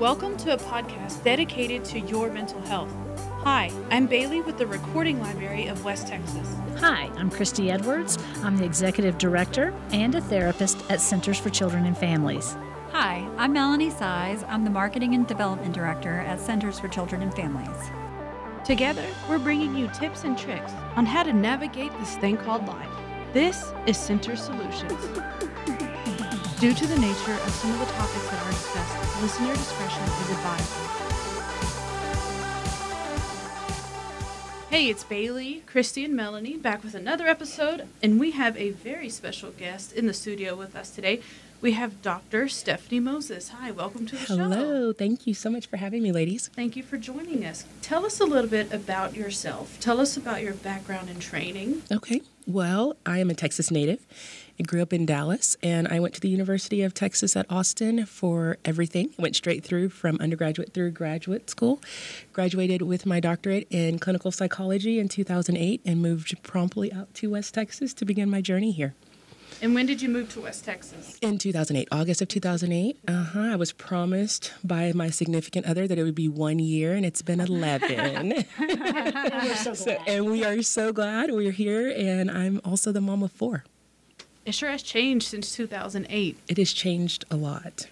Welcome to a podcast dedicated to your mental health. Hi, I'm Bailey with the Recording Library of West Texas. Hi, I'm Christy Edwards. I'm the Executive Director and a therapist at Centers for Children and Families. Hi, I'm Melanie Size. I'm the Marketing and Development Director at Centers for Children and Families. Together, we're bringing you tips and tricks on how to navigate this thing called life. This is Center Solutions. Due to the nature of some of the topics that are discussed, listener discretion is advised. Hey, it's Bailey, Christy, and Melanie back with another episode, and we have a very special guest in the studio with us today. We have Dr. Stephanie Moses. Hi, welcome to the show. Hello. Thank you so much for having me, ladies. Thank you for joining us. Tell us a little bit about yourself. Tell us about your background and training. Okay. Well, I am a Texas native. I grew up in Dallas and I went to the University of Texas at Austin for everything. Went straight through from undergraduate through graduate school. Graduated with my doctorate in clinical psychology in 2008 and moved promptly out to West Texas to begin my journey here. And when did you move to West Texas? In 2008, August of 2008. Uh-huh. I was promised by my significant other that it would be one year, and it's been 11. We're so so, and we are so glad we're here, and I'm also the mom of four. It sure has changed since 2008. It has changed a lot,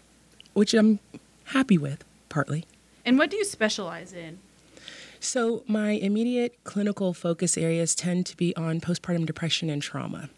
which I'm happy with, partly. And what do you specialize in? So, my immediate clinical focus areas tend to be on postpartum depression and trauma.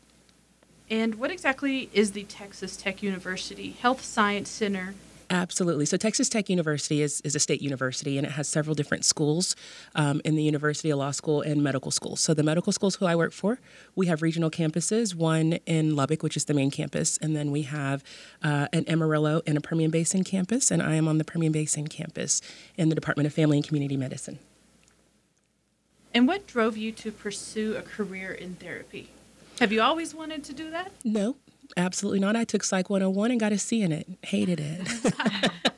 And what exactly is the Texas Tech University Health Science Center? Absolutely. So, Texas Tech University is, is a state university and it has several different schools um, in the university, a law school, and medical schools. So, the medical schools who I work for, we have regional campuses, one in Lubbock, which is the main campus, and then we have uh, an Amarillo and a Permian Basin campus, and I am on the Permian Basin campus in the Department of Family and Community Medicine. And what drove you to pursue a career in therapy? Have you always wanted to do that? No, absolutely not. I took Psych 101 and got a C in it. Hated it.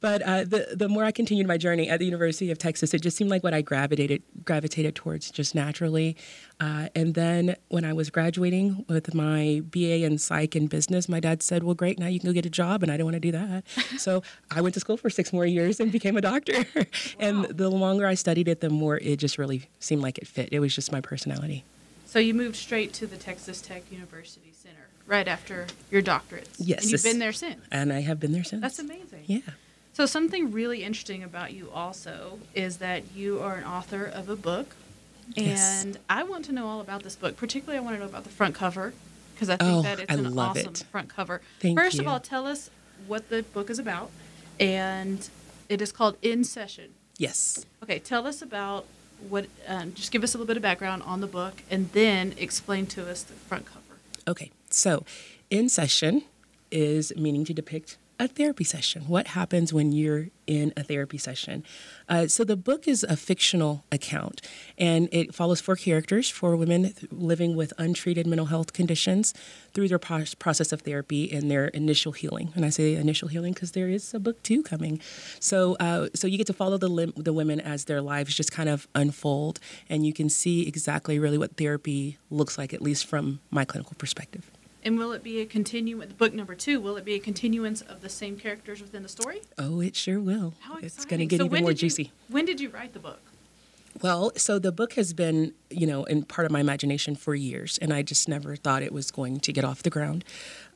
but uh, the the more I continued my journey at the University of Texas, it just seemed like what I gravitated gravitated towards just naturally. Uh, and then when I was graduating with my BA in Psych and Business, my dad said, "Well, great, now you can go get a job," and I didn't want to do that. so I went to school for six more years and became a doctor. and the longer I studied it, the more it just really seemed like it fit. It was just my personality. So you moved straight to the Texas Tech University Center right after your doctorate. Yes, And you've been there since. And I have been there since. That's amazing. Yeah. So something really interesting about you also is that you are an author of a book. Yes. And I want to know all about this book. Particularly, I want to know about the front cover because I think Oh, that it's I an awesome it. front cover. Thank First of all, tell us what the book is about. And it is called In Session. Yes. Okay, tell us about what, um, just give us a little bit of background on the book and then explain to us the front cover. Okay, so in session is meaning to depict a therapy session. What happens when you're in a therapy session? Uh, so the book is a fictional account, and it follows four characters, four women th- living with untreated mental health conditions through their pro- process of therapy and their initial healing. And I say initial healing because there is a book two coming. So, uh, so you get to follow the lim- the women as their lives just kind of unfold, and you can see exactly really what therapy looks like, at least from my clinical perspective. And will it be a continuance, book number two, will it be a continuance of the same characters within the story? Oh, it sure will. How It's going to get So even more you- juicy. when did you write the book? Well, so the book has been, you know, in part of my imagination for years, and I just never thought it was going to get off the ground.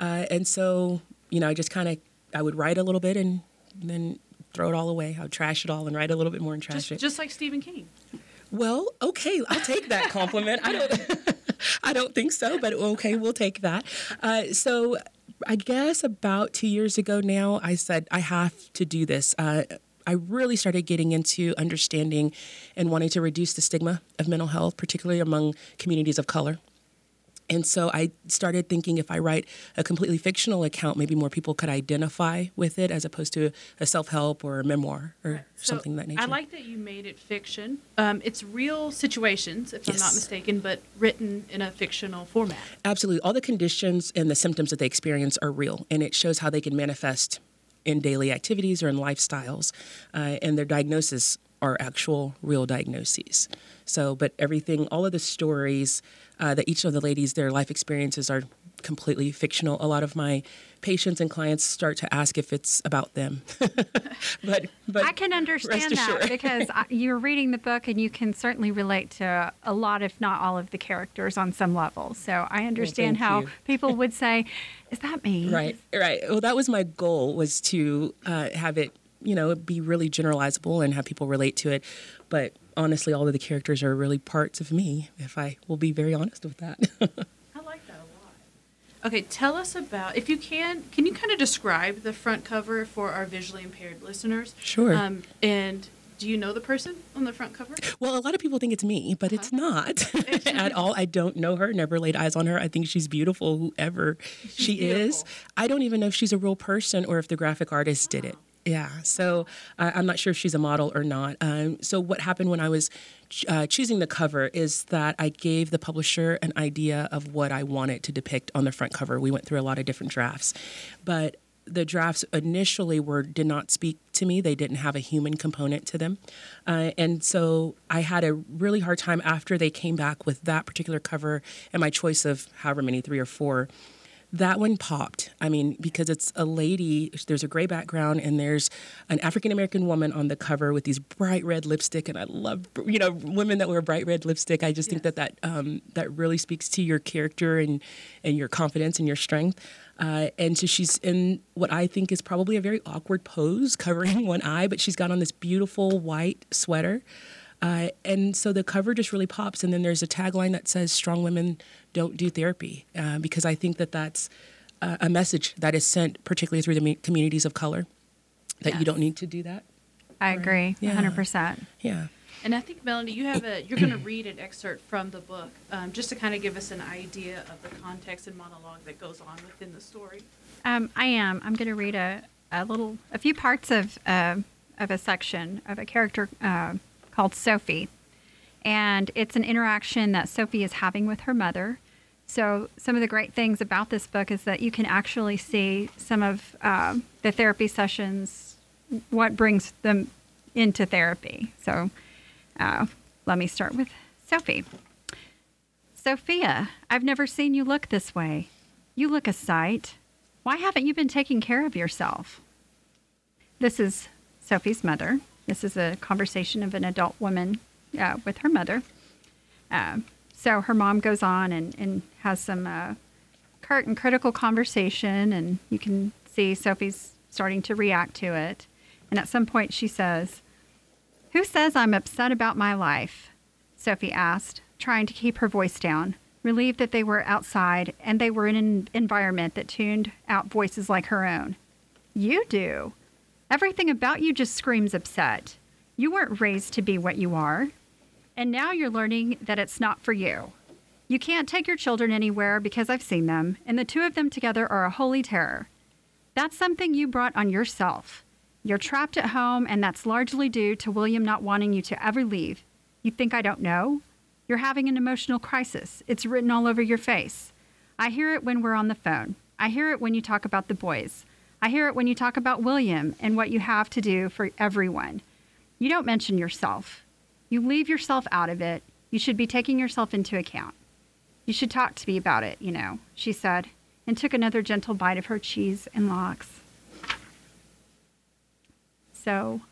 Uh, and so, you know, I just kind of, I would write a little bit and then throw it all away. I would trash it all and write a little bit more and trash Just, it. just like Stephen King. Well, okay, I'll take that compliment. I don't, I don't think so, but okay, we'll take that. Uh, so, I guess about two years ago now, I said I have to do this. Uh, I really started getting into understanding and wanting to reduce the stigma of mental health, particularly among communities of color. And so I started thinking if I write a completely fictional account, maybe more people could identify with it as opposed to a self help or a memoir or So, something of that nature. I like that you made it fiction. Um, it's real situations, if I'm not mistaken, but written in a fictional format. Absolutely. All the conditions and the symptoms that they experience are real, and it shows how they can manifest in daily activities or in lifestyles. Uh, and their diagnosis are actual, real diagnoses. So, but everything, all of the stories uh, that each of the ladies, their life experiences are completely fictional. A lot of my patients and clients start to ask if it's about them. but but I can understand that because I- you're reading the book and you can certainly relate to a lot, if not all, of the characters on some level. So I understand thank how you. people would say, "Is that me?" Right, right. Well, that was my goal was to uh, have it, you know, be really generalizable and have people relate to it. But honestly, all of the characters are really parts of me. If I will be very honest with that. I like that a lot. Okay, tell us about if you can. Can you kind of describe the front cover for our visually impaired listeners? Sure. Um, and do you know the person on the front cover? well, a lot of people think it's me, but it's not at all. I don't know her. Never laid eyes on her. I think she's beautiful, whoever she is. beautiful. I don't even know if she's a real person or if the graphic artist did it. Yeah, so uh, I'm not sure if she's a model or not. Um, so what happened when I was uh, choosing the cover is that I gave the publisher an idea of what I wanted to depict on the front cover. We went through a lot of different drafts, but the drafts initially were did not speak to me. They didn't have a human component to them, uh, and so I had a really hard time after they came back with that particular cover and my choice of however many three or four that one popped. I mean, because it's a lady, there's a gray background, and there's an African American woman on the cover with these bright red lipstick. And I love, you know, women that wear bright red lipstick. I just think that that, um, that really speaks to your character and, and your confidence and your strength. Uh, and so she's in what I think is probably a very awkward pose, covering one eye, but she's got on this beautiful white sweater. Uh, and so the cover just really pops. And then there's a tagline that says, Strong women don't do therapy, uh, because I think that that's uh, a message that is sent, particularly through the me- communities of color, that you don't need to do that. I agree, Yeah. 100%. Yeah. And I think Melanie, you have a you're going to read an excerpt from the book um, just to kind of give us an idea of the context and monologue that goes on within the story. Um, I am. I'm going to read a, a little, a few parts of uh, of a section of a character uh, called Sophie, and it's an interaction that Sophie is having with her mother. So some of the great things about this book is that you can actually see some of um, the therapy sessions, what brings them into therapy. So uh, let me start with Sophie. Sophia, I've never seen you look this way. You look a sight. Why haven't you been taking care of yourself? This is Sophie's mother. This is a conversation of an adult woman uh, with her mother. Uh, so her mom goes on and, and has some uh, curt and critical conversation, and you can see Sophie's starting to react to it. And at some point, she says, Who says I'm upset about my life? Sophie asked, trying to keep her voice down, relieved that they were outside and they were in an environment that tuned out voices like her own. You do. Everything about you just screams upset. You weren't raised to be what you are. And now you're learning that it's not for you. You can't take your children anywhere because I've seen them, and the two of them together are a holy terror. That's something you brought on yourself. You're trapped at home, and that's largely due to William not wanting you to ever leave. You think I don't know? You're having an emotional crisis. It's written all over your face. I hear it when we're on the phone. I hear it when you talk about the boys. I hear it when you talk about William and what you have to do for everyone. You don't mention yourself. You leave yourself out of it. You should be taking yourself into account. You should talk to me about it, you know, she said, and took another gentle bite of her cheese and lox. So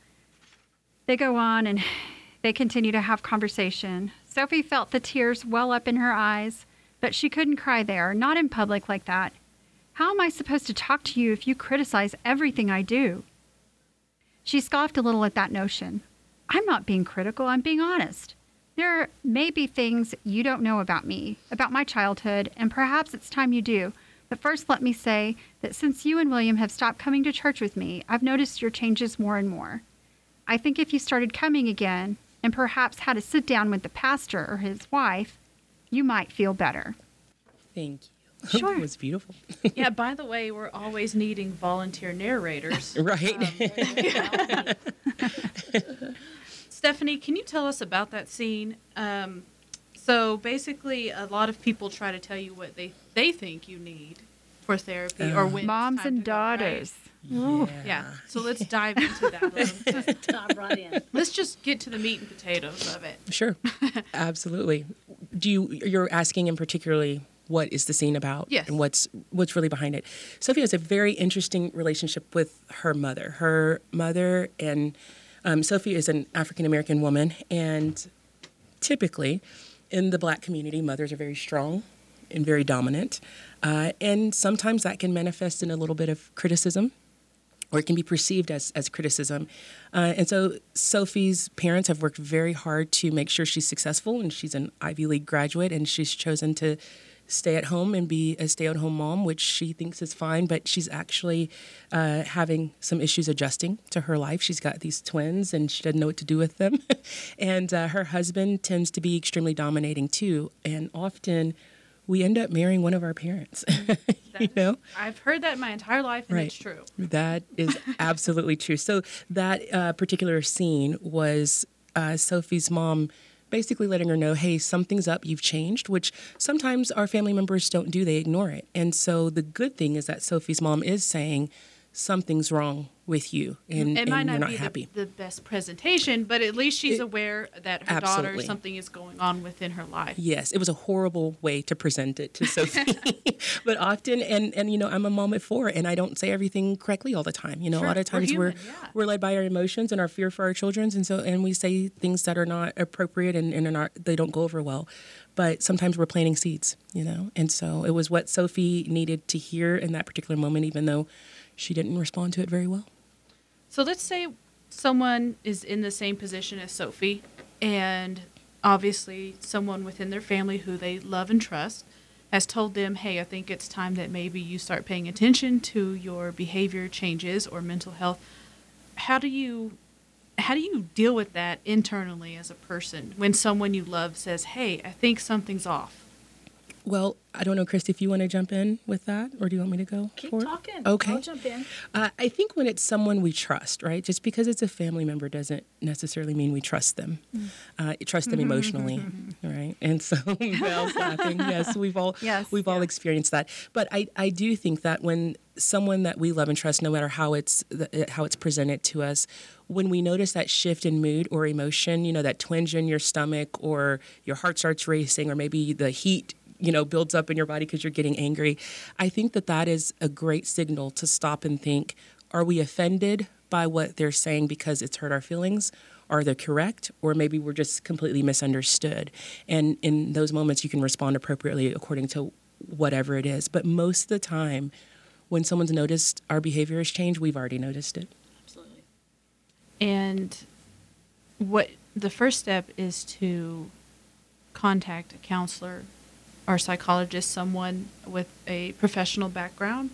they go on and they continue to have conversation. Sophie felt the tears well up in her eyes, but she couldn't cry there, not in public like that. How am I supposed to talk to you if you criticize everything I do? She scoffed a little at that notion. I'm not being critical, I'm being honest. There may be things you don't know about me, about my childhood, and perhaps it's time you do. But first, let me say that since you and William have stopped coming to church with me, I've noticed your changes more and more. I think if you started coming again and perhaps had a sit down with the pastor or his wife, you might feel better. Thank you. Sure. it was beautiful. yeah. By the way, we're always needing volunteer narrators. right. Stephanie, can you tell us about that scene? Um, so basically, a lot of people try to tell you what they they think you need for therapy or when Moms and to right? daughters. Yeah. So let's dive into that. a little bit. Dive right in. Let's just get to the meat and potatoes of it. Sure. Absolutely. Do you you're asking in particularly what is the scene about Yes. and what's what's really behind it. Sophie has a very interesting relationship with her mother. Her mother and um, Sophie is an African American woman, and typically in the black community, mothers are very strong and very dominant. Uh, and sometimes that can manifest in a little bit of criticism or it can be perceived as, as criticism. Uh, and so Sophie's parents have worked very hard to make sure she's successful, and she's an Ivy League graduate, and she's chosen to stay at home and be a stay at home mom, which she thinks is fine, but she's actually uh, having some issues adjusting to her life. She's got these twins, and she doesn't know what to do with them. and uh, her husband tends to be extremely dominating too, and often we end up marrying one of our parents. you know? I've heard that my entire life, and Right. it's true. That is absolutely true. So that uh, particular scene was uh, Sophie's mom basically letting her know, "Hey, something's up. You've changed." Which sometimes our family members don't do; they ignore it. And so the good thing is that Sophie's mom is saying, "Something's wrong with you, and, It and might you're not, not be happy." The, the best presentation, but at least she's It- aware that her daughter something is going on within her life. Yes, it was a horrible way to present it to Sophie. but often, and and you know, I'm a mom at four, and I don't say everything correctly all the time. You know, Sure, a lot of times we're human, yeah. we're led by our emotions and our fear for our children, and so and we say things that are not appropriate and, and are not they don't go over well. But sometimes we're planting seeds, you know, and so it was what Sophie needed to hear in that particular moment, even though she didn't respond to it very well. So let's say someone is in the same position as Sophie, and obviously someone within their family who they love and trust has told them, hey, I think it's time that maybe you start paying attention to your behavior changes or mental health. How do you how do you deal with that internally as a person when someone you love says, "Hey, I think something's off"? Well, I don't know, Christy, if you want to jump in with that, or do you want me to go? Keep for it? talking. Okay. I'll jump in. Uh, I think when it's someone we trust, right? Just because it's a family member doesn't necessarily mean we trust them. Mm. Uh, trust them emotionally, right? And so laughing. Yes, we've all Yes, we've all experienced that. But I, I do think that when someone that we love and trust, no matter how it's the- how it's presented to us, when we notice that shift in mood or emotion, you know, that twinge in your stomach or your heart starts racing, or maybe the heat you know builds up in your body because you're getting angry. I think that that is a great signal to stop and think are we offended by what they're saying because it's hurt our feelings? Are they correct? Or maybe we're just completely misunderstood. And in those moments you can respond appropriately according to whatever it is. But most of the time when someone's noticed our behavior has changed we've already noticed it. Absolutely. And what the first step is to contact a counselor or psychologist, someone with a professional background.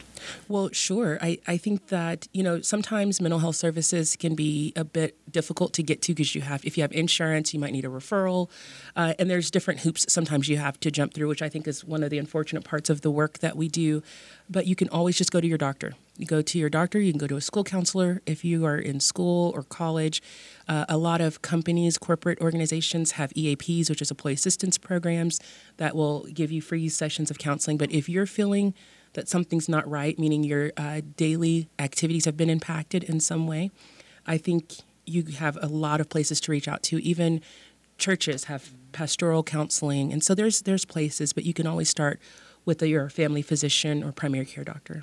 Well, sure. I, I think that, you know, sometimes mental health services can be a bit difficult to get to because you have, if you have insurance, you might need a referral. Uh, and there's different hoops sometimes you have to jump through, which I think is one of the unfortunate parts of the work that we do. But you can always just go to your doctor. You go to your doctor, you can go to a school counselor if you are in school or college. Uh, a lot of companies, corporate organizations have EAPs, which is employee assistance programs that will give you free sessions of counseling. But if you're feeling that something's not right, meaning your uh, daily activities have been impacted in some way, I think you have a lot of places to reach out to. Even churches have pastoral counseling, and so there's there's places, but you can always start with your family physician or primary care doctor.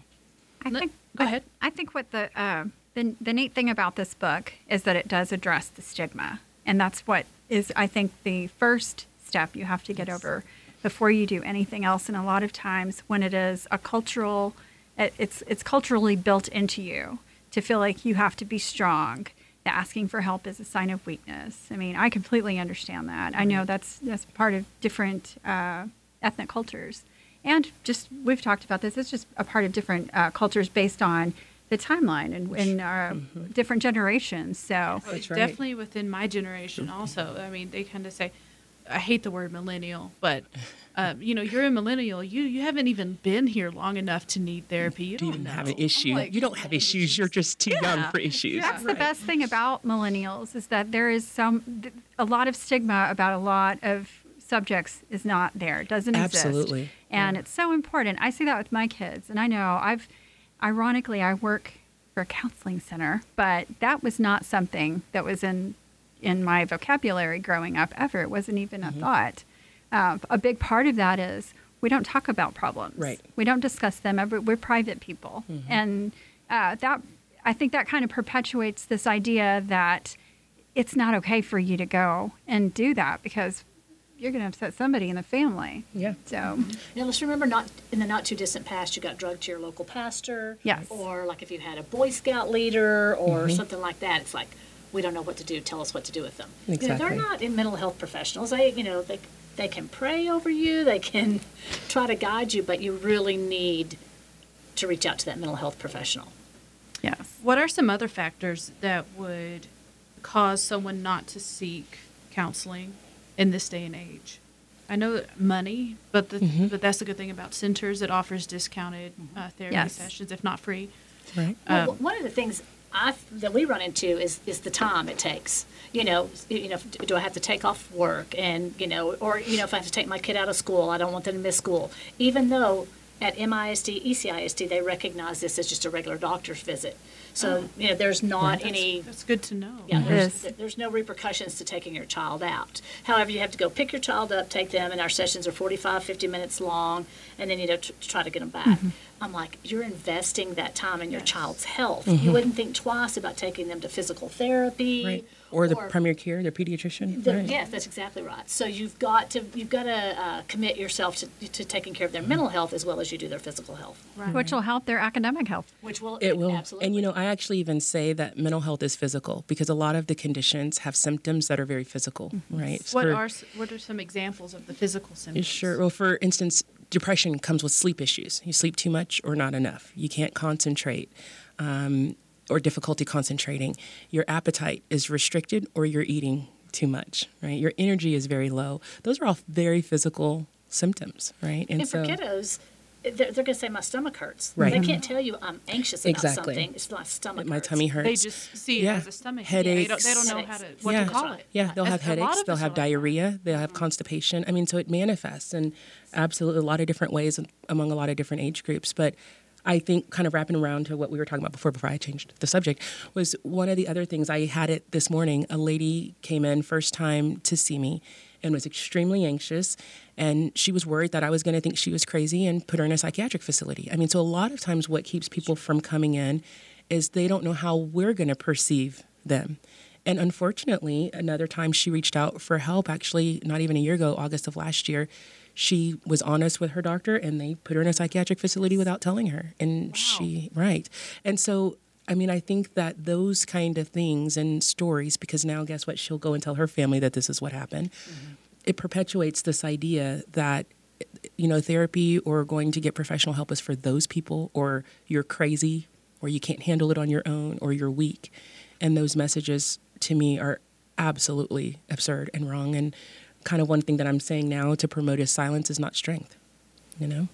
I think go ahead. I think what the, uh, the the neat thing about this book is that it does address the stigma, and that's what is I think the first step you have to get over before you do anything else. And a lot of times when it is a cultural, it, it's it's culturally built into you to feel like you have to be strong. That asking for help is a sign of weakness. I mean, I completely understand that. I know that's that's part of different uh, ethnic cultures and just we've talked about this it's just a part of different uh, cultures based on the timeline and, and uh, different generations so That's right. Definitely within my generation, also. I mean, they kind of say, I hate the word millennial, but. Um, you know, you're a millennial. You you haven't even been here long enough to need therapy. You Do you don't even know. have an issue? like, you don't have issues. You're just too young for issues. that's the best thing about millennials is that there is some a lot of stigma about a lot of subjects is not there. It doesn't exist. Absolutely. and it's so important. I see that with my kids. And i know i've ironically i work for a counseling center but that was not something that was in in my vocabulary growing up ever. It wasn't even a thought. Uh, a big part of that is we don't talk about problems. Right. We don't discuss them. Every, we're private people, and uh, that I think that kind of perpetuates this idea that it's not okay for you to go and do that because you're going to upset somebody in the family. Yeah. So Now let's remember, not in the not too distant past, you got drugged to your local pastor. Yes. Or like if you had a Boy Scout leader or Mm-hmm. something like that, it's like we don't know what to do. Tell us what to do with them. You know, Exactly. they're not in mental health professionals. They, you know, they they can pray over you. They can try to guide you, but you really need to reach out to that mental health professional. yes. What are some other factors that would cause someone not to seek counseling in this day and age? I know that money, but the, but that's the good thing about centers. It offers discounted uh, therapy Yes. sessions, if not free. Right. Well, Um, w- one of the things I that we run into is is the time it takes. You know, you know, do I have to take off work, and you know, or you know, if I have to take my kid out of school, I don't want them to miss school, even though. At MISD, ECISD, they recognize this as just a regular doctor's visit. So, oh. you know, there's not any That's good to know. yeah, there's, is. there- there's no repercussions to taking your child out. However, you have to go pick your child up, take them, and our sessions are 45, 50 minutes long, and then, you know, to, to try to get them back. Mm-hmm. I'm like, you're investing that time in your child's health. You mm-hmm. wouldn't think twice about taking them to physical therapy. Right. Or the primary care, their pediatrician. The- right. Yes, that's exactly right. So you've got to you've got to uh, commit yourself to, to taking care of their mental health as well as you do their physical health, Right. Which will help their academic health. which will It will. absolutely. And you know, I actually even say that mental health is physical because a lot of the conditions have symptoms that are very physical, right? What For- are what are some examples of the physical symptoms? Sure. Well, for instance, depression comes with sleep issues. You sleep too much or not enough. You can't concentrate. Um, or difficulty concentrating. Your appetite is restricted or you're eating too much, right? Your energy is very low. Those are all very physical symptoms, right? And for kiddos, they're, they're going to say my stomach hurts. Right. They can't tell you I'm anxious about Exactly. something. It's my stomach. my hurts. tummy hurts. They just see it Yeah. as a stomach. ache. Headaches. They don't, they don't know how to what yeah. to call it. Yeah, they'll have As- a headaches, they'll have are like diarrhea, they'll have mm-hmm. constipation. I mean, so it manifests in absolutely a lot of different ways among a lot of different age groups. But I think, kind of wrapping around to what we were talking about before, before I changed the subject, was one of the other things I had it this morning. A lady came in first time to see me and was extremely anxious and she was worried that I was going to think she was crazy and put her in a psychiatric facility. I mean, so a lot of times what keeps people from coming in is they don't know how we're going to perceive them. And unfortunately, another time she reached out for help, actually, not even a year ago, August of last year, she was honest with her doctor and they put her in a psychiatric facility without telling her. And she, right. And so, I mean, I think that those kind of things and stories, because now guess what? She'll go and tell her family that this is what happened. Mm-hmm. It perpetuates this idea that you know, therapy or going to get professional help is for those people, or you're crazy, or you can't handle it on your own, or you're weak. And those messages to me are absolutely absurd and wrong. And kind of one thing that I'm saying now to promote is silence is not strength, you know?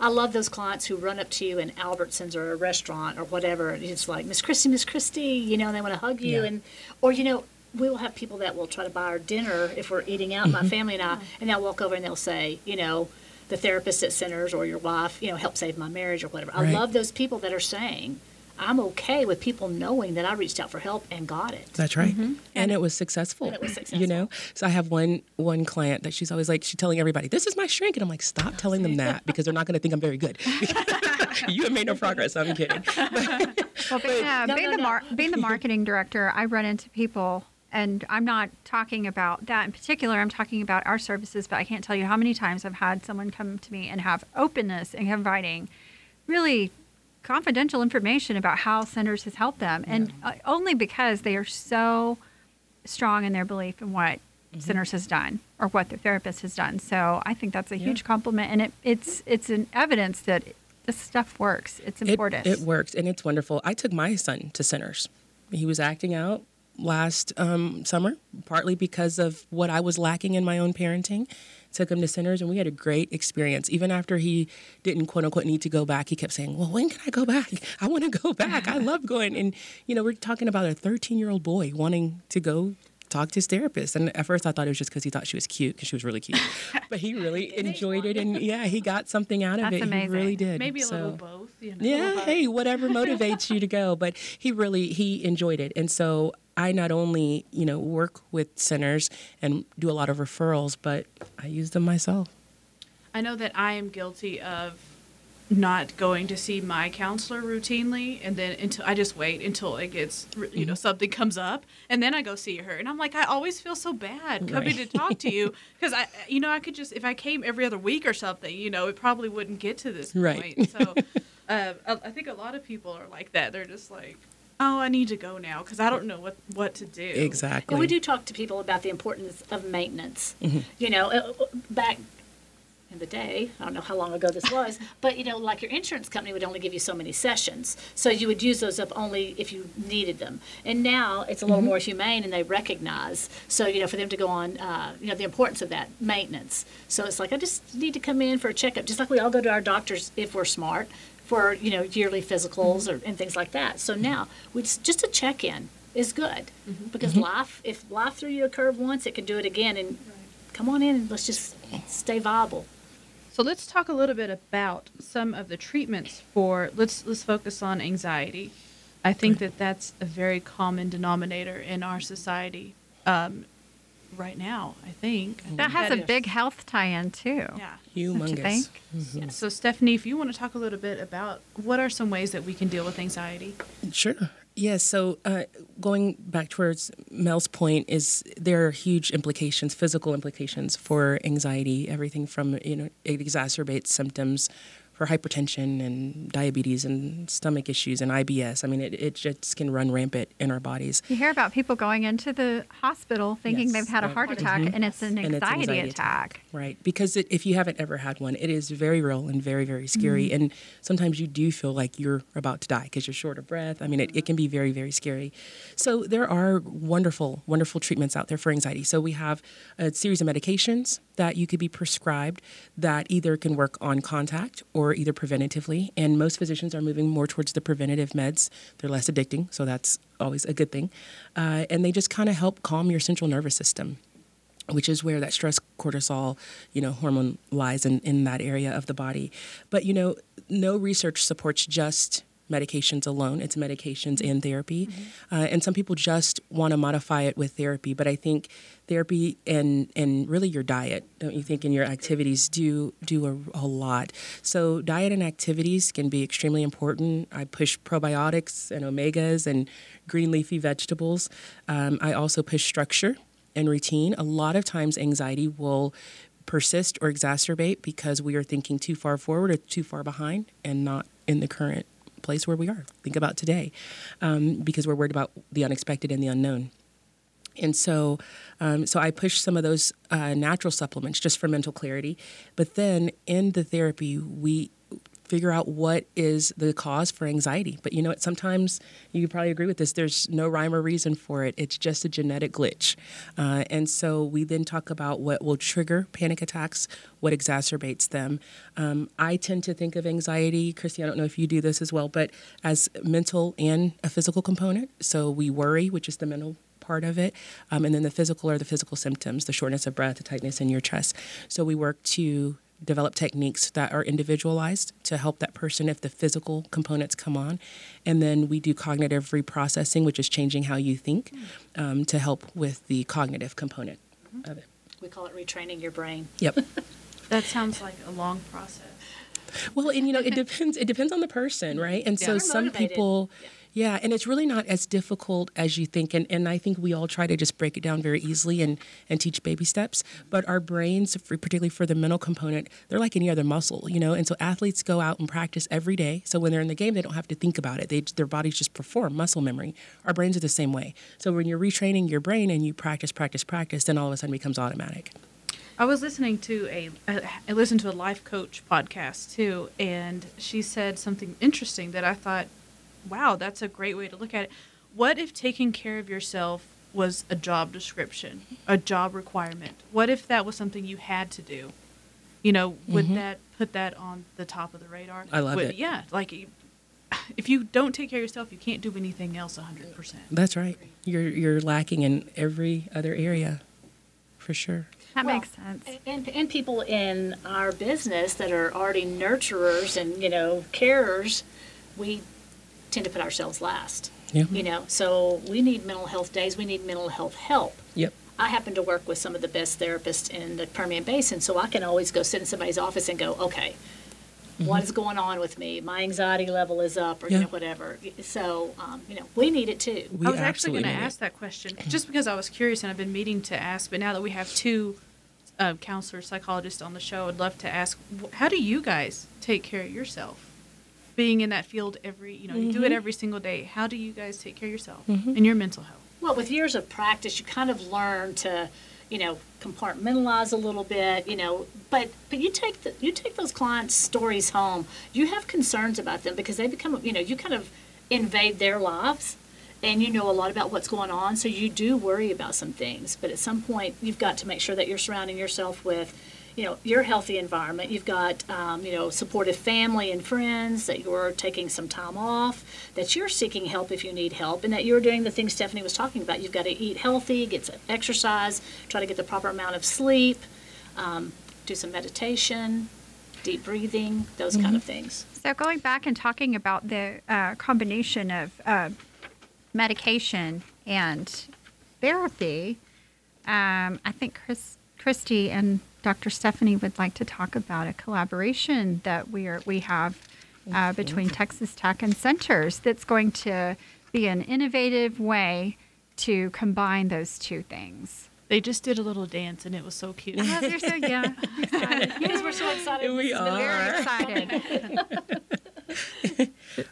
I love those clients who run up to you in Albertsons or a restaurant or whatever. And it's like, Miss Christy, Miss Christy, you know, and they want to hug you. Yeah. And, or, you know, we will have people that will try to buy our dinner if we're eating out, my mm-hmm. family and I, and they'll walk over and they'll say, you know, the therapist at Centers or your wife, you know, helped save my marriage or whatever. I love those people that are saying, I'm okay with people knowing that I reached out for help and got it. That's right. And it was successful. And it was successful. You know? So I have one one client that she's always like, she's telling everybody, this is my shrink. And I'm like, stop telling them that because they're not going to think I'm very good. you have made no progress. I'm kidding. Well, being, uh, No, being no, the no. being the marketing director, I run into people, and I'm not talking about that in particular. I'm talking about our services, but I can't tell you how many times I've had someone come to me and have openness and inviting really confidential information about how centers has helped them, and uh, only because they are so strong in their belief in what centers has done or what their therapist has done. So I think that's a huge compliment, and it, it's it's an evidence that this stuff works. It's It- important. It, works and it's wonderful. I took my son to Centers. He was acting out last um, summer, partly because of what I was lacking in my own parenting. Took him to Centers and we had a great experience. Even after he didn't quote unquote need to go back, he kept saying, Well, when can I go back? I want to go back. I love going. And, you know, we're talking about a 13 year old boy wanting to go talk to his therapist. And at first I thought it was just because he thought she was cute because she was really cute. But he really enjoyed it. And yeah, he got something out of That's it. amazing. He really did. Maybe a So- little both. You know, yeah, but- hey, whatever motivates you to go. But he really he enjoyed it, and so I not only you know work with centers and do a lot of referrals, but I use them myself. I know that I am guilty of not going to see my counselor routinely and then until I just wait until it gets you know something comes up and then I go see her and I'm like I always feel so bad coming Right. to talk to you because I you know I could just if I came every other week or something you know it probably wouldn't get to this Right. point so uh, I I think a lot of people are like that they're just like oh I need to go now because I don't know what what to do Exactly. And we do talk to people about the importance of maintenance. Mm-hmm. You know, uh, back in the day, I don't know how long ago this was, but you know, like your insurance company would only give you so many sessions, so you would use those up only if you needed them. And now it's a Mm-hmm. little more humane, and they recognize. So you know, for them to go on, uh, you know, the importance of that maintenance. So it's like I just need to come in for a checkup, just like we all go to our doctors if we're smart for you know yearly physicals or and things like that. So now we just, just a check in is good because life if life threw you a curve once, it can do it again. And come on in and let's just stay viable. So let's talk a little bit about some of the treatments for let's let's focus on anxiety. I think that that's a very common denominator in our society um, right now. I think That has a is- big health tie-in too. yeah. Don't you Humongous. think? Mm-hmm. So Stephanie, if you want to talk a little bit about what are some ways that we can deal with anxiety? Sure. Yeah. So uh, going back towards Mel's point is there are huge implications, physical implications for anxiety. Everything from you know it exacerbates symptoms for hypertension and diabetes and stomach issues and IBS. I mean, it, it just can run rampant in our bodies. You hear about people going into the hospital thinking Yes. they've had a Right. heart mm-hmm. attack and it's an And anxiety, it's anxiety attack. Right. Because it, if you haven't ever had one, it is very real and very, very scary. Mm-hmm. And sometimes you do feel like you're about to die because you're short of breath. I mean, it, it can be very, very scary. So there are wonderful, wonderful treatments out there for anxiety. So we have a series of medications that you could be prescribed that either can work on contact or either preventatively. And most physicians are moving more towards the preventative meds. They're less addicting, so that's always a good thing. Uh, and they just kind of help calm your central nervous system which is where that stress cortisol, you know, hormone lies in, in that area of the body. But, you know, no research supports just medications alone. It's medications and therapy. Uh, and some people just want to modify it with therapy. But I think therapy and, and really your diet, don't you think, and your activities do do a, a lot. So diet and activities can be extremely important. I push probiotics and omegas and green leafy vegetables. Um, I also push structure and routine, a lot of times anxiety will persist or exacerbate because we are thinking too far forward or too far behind and not in the current place where we are. Think about today um, because we're worried about the unexpected and the unknown. And so, um, so I push some of those uh, natural supplements just for mental clarity. But then in the therapy, we figure out what is the cause for anxiety. But you know what? Sometimes you probably agree with this. There's no rhyme or reason for it. It's just a genetic glitch. Uh, and so we then talk about what will trigger panic attacks, what exacerbates them. Um, I tend to think of anxiety, Christy. I don't know if you do this as well, but as mental and a physical component. So we worry, which is the mental part of it. Um, and then the physical are the physical symptoms, the shortness of breath, the tightness in your chest. So we work to develop techniques that are individualized to help that person if the physical components come on. And then we do cognitive reprocessing, which is changing how you think um, to help with the cognitive component of it. We call it retraining your brain. Yep. That sounds like a long process. Well, and you know, it depends. It depends on the person, right? And so some people, yeah, and it's really not as difficult as you think. And, and I think we all try to just break it down very easily and and teach baby steps. But our brains, particularly for the mental component, they're like any other muscle, you know. And so athletes go out and practice every day. So when they're in the game, they don't have to think about it. They their bodies just perform muscle memory. Our brains are the same way. So when you're retraining your brain and you practice, practice, practice, then all of a sudden it becomes automatic. I was listening to a I listened to a life coach podcast too, and she said something interesting that I thought, wow, that's a great way to look at it. What if taking care of yourself was a job description, a job requirement? What if that was something you had to do? You know, would that put that on the top of the radar? Mm-hmm. I love Would- it. Yeah, like if you don't take care of yourself, you can't do anything else 100%. That's right. You're you're lacking in every other area, for sure. That Well, makes sense. And, and people in our business that are already nurturers and, you know, carers, we tend to put ourselves last. Yeah. You know, so we need mental health days, we need mental health help. Yep. I happen to work with some of the best therapists in the Permian Basin, so I can always go sit in somebody's office and go, okay, what is going on with me? My anxiety level is up, or you know, whatever. So, um, you know, we need it too. We I was actually going to need it. ask that question just because I was curious and I've been meaning to ask, but now that we have two uh, counselors, psychologists on the show, I'd love to ask how do you guys take care of yourself? Being in that field every, you know, you Mm-hmm. do it every single day. How do you guys take care of yourself and your mental health? Well, with years of practice, you kind of learn to, you know, compartmentalize a little bit, you know. But but you take the, you take those clients' stories home. You have concerns about them because they become, you know, you kind of invade their lives, and you know a lot about what's going on. So you do worry about some things. But at some point, you've got to make sure that you're surrounding yourself with. You know your healthy environment. You've got um, you know supportive family and friends. That you're taking some time off. That you're seeking help if you need help, and that you're doing the things Stephanie was talking about. You've got to eat healthy, get some exercise, try to get the proper amount of sleep, um, do some meditation, deep breathing, those kind of things. So going back and talking about the uh, combination of uh, medication and therapy, um, I think Chris, Christy and Dr. Stephanie would like to talk about a collaboration that we are we have uh, between Texas Tech and Centers that's going to be an innovative way to combine those two things. They just did a little dance and it was so cute. Oh, they're so yeah, excited. Yes, we're so excited. We This is the very- are. excited.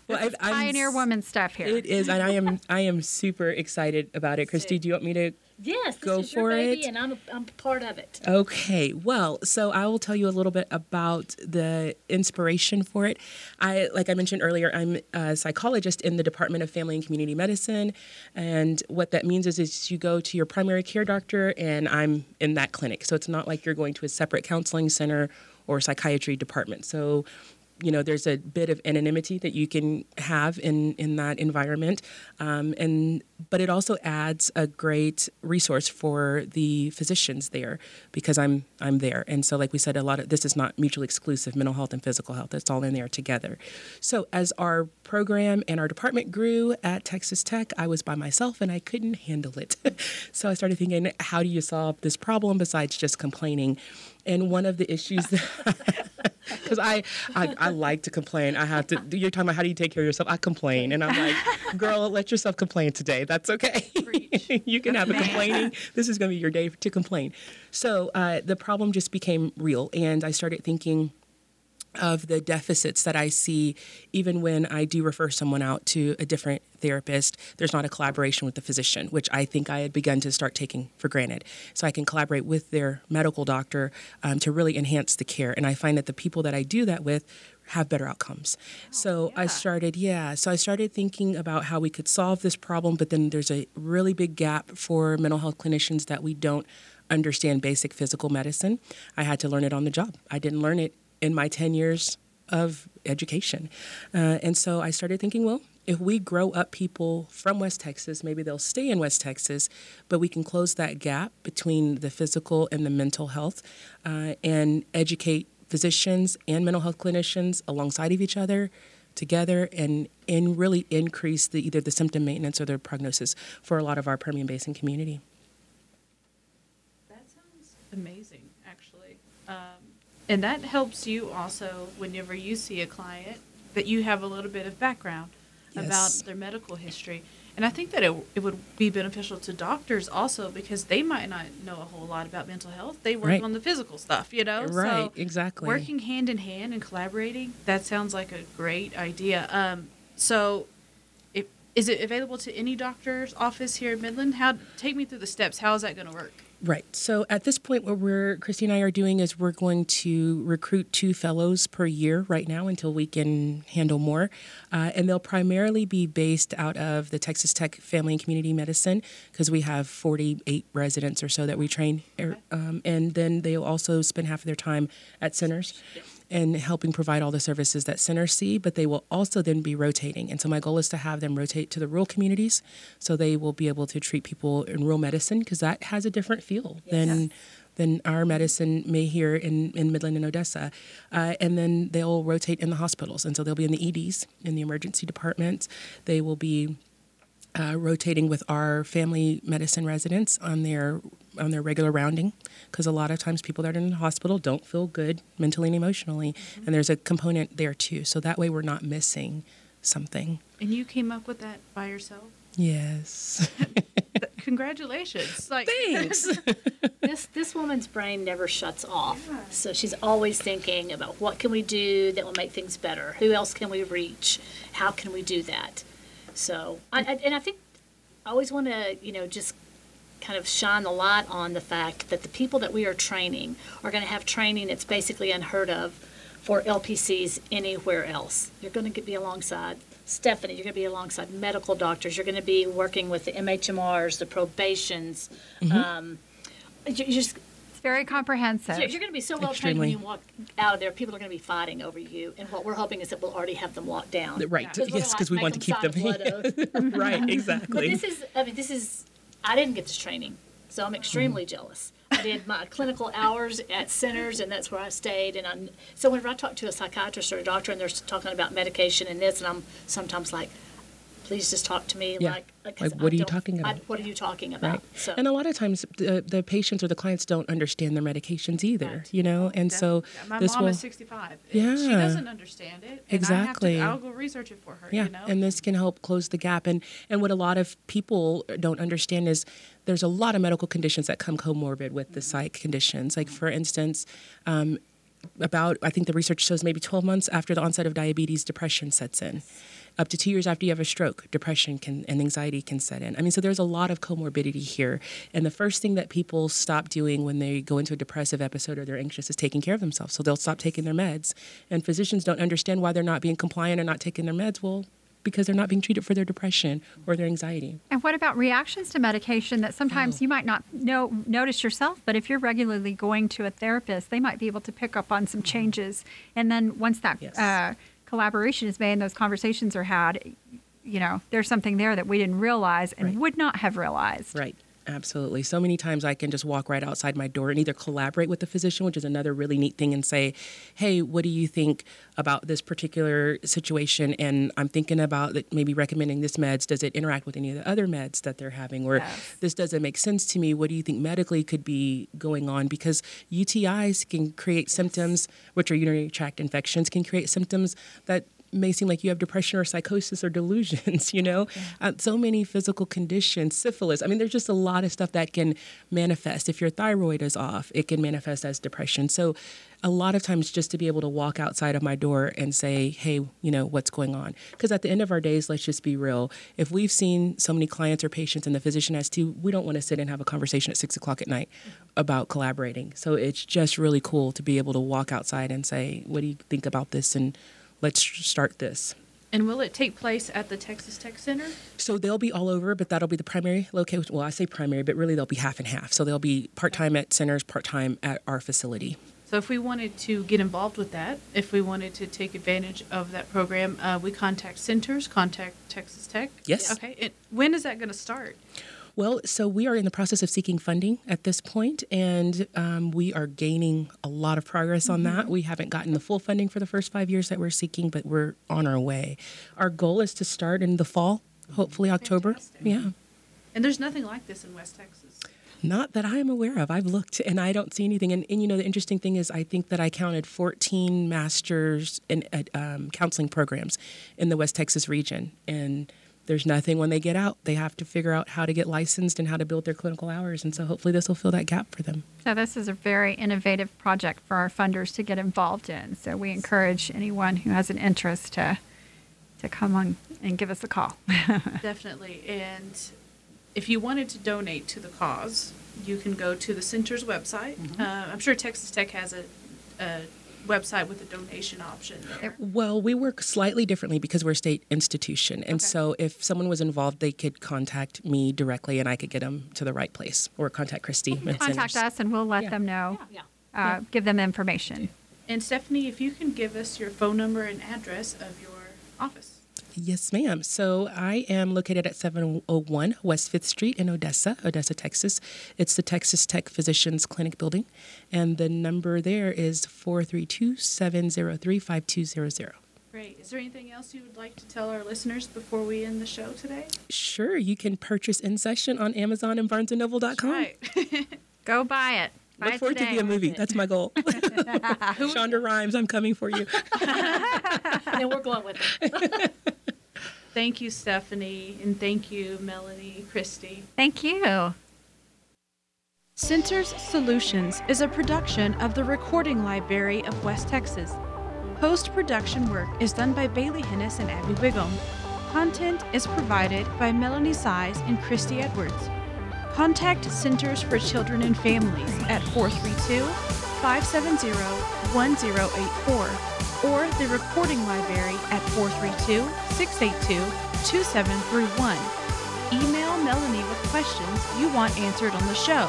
Well, I, I'm Pioneer woman stuff here. It is, and I am I am super excited about it. Christy, do you want me to Yes, this Go is your for baby, it. and I'm a, I'm part of it. Okay, well, so I will tell you a little bit about the inspiration for it. I, like I mentioned earlier, I'm a psychologist in the Department of Family and Community Medicine, and what that means is, is you go to your primary care doctor, and I'm in that clinic. So it's not like you're going to a separate counseling center or psychiatry department. So you know there's a bit of anonymity that you can have in in that environment. Um, and but it also adds a great resource for the physicians there because i'm i'm there. And so like we said a lot of this is not mutually exclusive mental health and physical health. It's all in there together. So as our program and our department grew at texas tech i was by myself and i couldn't handle it. So i started thinking how do you solve this problem besides just complaining and one of the issues because I, I I like to complain. I have to. You're talking about how do you take care of yourself? I complain, and I'm like, girl, let yourself complain today. That's okay. you can have a complaining. This is going to be your day to complain. So uh, the problem just became real, and I started thinking of the deficits that I see even when I do refer someone out to a different therapist. There's not a collaboration with the physician, which I think I had begun to start taking for granted. So I can collaborate with their medical doctor um, to really enhance the care. And I find that the people that I do that with have better outcomes. so I started, yeah, so I started thinking about how we could solve this problem, but then there's a really big gap for mental health clinicians that we don't understand basic physical medicine. I had to learn it on the job. I didn't learn it in my 10 years of education. Uh, and so I started thinking, well, if we grow up people from West Texas, maybe they'll stay in West Texas, but we can close that gap between the physical and the mental health uh, and educate physicians and mental health clinicians alongside of each other together and and really increase the either the symptom maintenance or the prognosis for a lot of our Permian Basin community. That sounds amazing, and that helps you also whenever you see a client that you have a little bit of background Yes. about their medical history. And I think that it, it would be beneficial to doctors also because they might not know a whole lot about mental health. They work Right. on the physical stuff, you know? Right, So exactly. Working hand in hand and collaborating, that sounds like a great idea. Um, so, if, is it available to any doctor's office here in Midland? How Take me through the steps. How is that going to work? Right. So at this point, what we're Christy and I are doing is we're going to recruit two fellows per year right now until we can handle more, uh, and they'll primarily be based out of the Texas Tech Family and Community Medicine because we have 48 residents or so that we train, er, um, and then they'll also spend half of their time at centers and helping provide all the services that centers see, but they will also then be rotating. And so my goal is to have them rotate to the rural communities so they will be able to treat people in rural medicine because that has a different feel than than our medicine may here in, in Midland and Odessa. Uh, and then they'll rotate in the hospitals. And so they'll be in the EDs, in the emergency departments. They will be uh, rotating with our family medicine residents on their on their regular rounding because a lot of times people that are in the hospital don't feel good mentally and emotionally Mm-hmm. and there's a component there too so that way we're not missing something And you came up with that by yourself? yes Congratulations. Like thanks this this woman's brain never shuts off. So she's always thinking about what can we do that will make things better. Who else can we reach? How can we do that? So, I, I, and I think I always want to, you know, just kind of shine the light on the fact that the people that we are training are going to have training that's basically unheard of for LPCs anywhere else. You're going to be alongside Stephanie, you're going to be alongside medical doctors, you're going to be working with the MHMRs, the probations. Um, you you just It's very comprehensive. you're, you're going to be so well trained when you walk out of there. People are going to be fighting over you, and what we're hoping is that we'll already have them locked down. right we're yes because we want to keep them sign a blood oath. right But exactly this is, I mean, this is. I didn't get this training, so I'm extremely mm-hmm. jealous. I did my clinical hours at centers, and that's where I stayed. And I'm so whenever I talk to a psychiatrist or a doctor, and they're talking about medication and this, and I'm sometimes like, please just talk to me Yeah. like, 'cause Like, what I are you don't- talking I- about? what are you talking about? right So and a lot of times the, the patients or the clients don't understand their medications either Right. you know and so my this mom will is 65. Yeah. She doesn't understand it. and Exactly. I have to, I'll go research it for her. yeah You know? and this can help close the gap and and what a lot of people don't understand is there's a lot of medical conditions that come comorbid with the psych conditions like for instance um, about i think the research shows maybe 12 months after the onset of diabetes depression sets in. Up to two years after you have a stroke depression can and anxiety can set in. I mean so there's a lot of comorbidity here. And the first thing that people stop doing when they go into a depressive episode or they're anxious is taking care of themselves. So they'll stop taking their meds. And physicians don't understand why they're not being compliant or not taking their meds. Well because they're not being treated for their depression or their anxiety And what about reactions to medication that sometimes Oh. you might not know notice yourself, but if you're regularly going to a therapist, they might be able to pick up on some changes. And then once that Yes. uh, collaboration is made and those conversations are had, you know, there's something there that we didn't realize and Right. would not have realized. Right. Absolutely. So many times I can just walk right outside my door and either collaborate with the physician, which is another really neat thing, and say, hey, what do you think about this particular situation? And I'm thinking about that maybe recommending this meds. Does it interact with any of the other meds that they're having? Or Yes. this doesn't make sense to me. What do you think medically could be going on? Because UTIs can create symptoms, which are urinary tract infections, can create symptoms that may seem like you have depression or psychosis or delusions, you know? Uh, so many physical conditions, syphilis. I mean, there's just a lot of stuff that can manifest. If your thyroid is off, it can manifest as depression. So, a lot of times, just to be able to walk outside of my door and say, hey, you know, what's going on? Because at the end of our days, let's just be real. If we've seen so many clients or patients and the physician has too, we don't want to sit and have a conversation at six o'clock at night about collaborating. So, it's just really cool to be able to walk outside and say, what do you think about this? And let's start this. And will it take place at the Texas Tech Center? So they'll be all over, but that'll be the primary location. Well, I say primary, but really they'll be half and half. So they'll be part time at centers, part time at our facility. So if we wanted to get involved with that, if we wanted to take advantage of that program, uh, we contact centers, contact Texas Tech. Yes. Okay. It, when is that going to start? Well, so we are in the process of seeking funding at this point, and um, we are gaining a lot of progress on that. We haven't gotten the full funding for the first five years that we're seeking, but we're on our way. Our goal is to start in the fall, hopefully October. Fantastic. Yeah. And there's nothing like this in West Texas. Not that I am aware of. I've looked and I don't see anything. And, and you know, the interesting thing is, I think that I counted 14 masters in uh, um, counseling programs in the West Texas region. And there's nothing when they get out. They have to figure out how to get licensed and how to build their clinical hours. And so hopefully this will fill that gap for them. So this is a very innovative project for our funders to get involved in. So we encourage anyone who has an interest to to come on and give us a call. Definitely. And if you wanted to donate to the cause, you can go to the center's website. Mm-hmm. Uh, I'm sure Texas Tech has a, a website with a donation option. There. Well, we work slightly differently because we're a state institution. And Okay. so if someone was involved, they could contact me directly and I could get them to the right place or contact Christy. at Contact Centers. us and we'll let Yeah. them know. yeah. Uh, Give them information. And Stephanie, if you can give us your phone number and address of your office. Yes, ma'am. So I am located at 701 West 5th Street in Odessa, Odessa, Texas. It's the Texas Tech Physicians Clinic building. And the number there is 432 703 5200. Great. Is there anything else you would like to tell our listeners before we end the show today? Sure, you can purchase In Session on Amazon and BarnesandNoble.com. Right. Go buy it. Buy Look it forward to today. be a movie. That's my goal. Shonda Rhimes, I'm coming for you. and we're going with it. thank you, Stephanie, and thank you, Melanie, Christy. Thank you. Centers Solutions is a production of the Recording Library of West Texas. Post production work is done by Bailey Hennis and Abby Wiggum. Content is provided by Melanie Saiz and Christy Edwards. Contact Centers for Children and Families at 432 570 1084 or the Recording Library at 432 682 2731. Email Melanie with questions you want answered on the show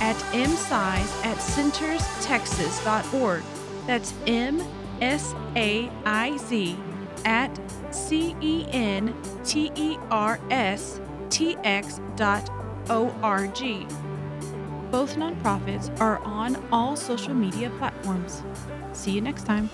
at msaiz at centerstexas.org. That's M S A I Z at C E N T E R S T X dot O R G. Both nonprofits are on all social media platforms. See you next time.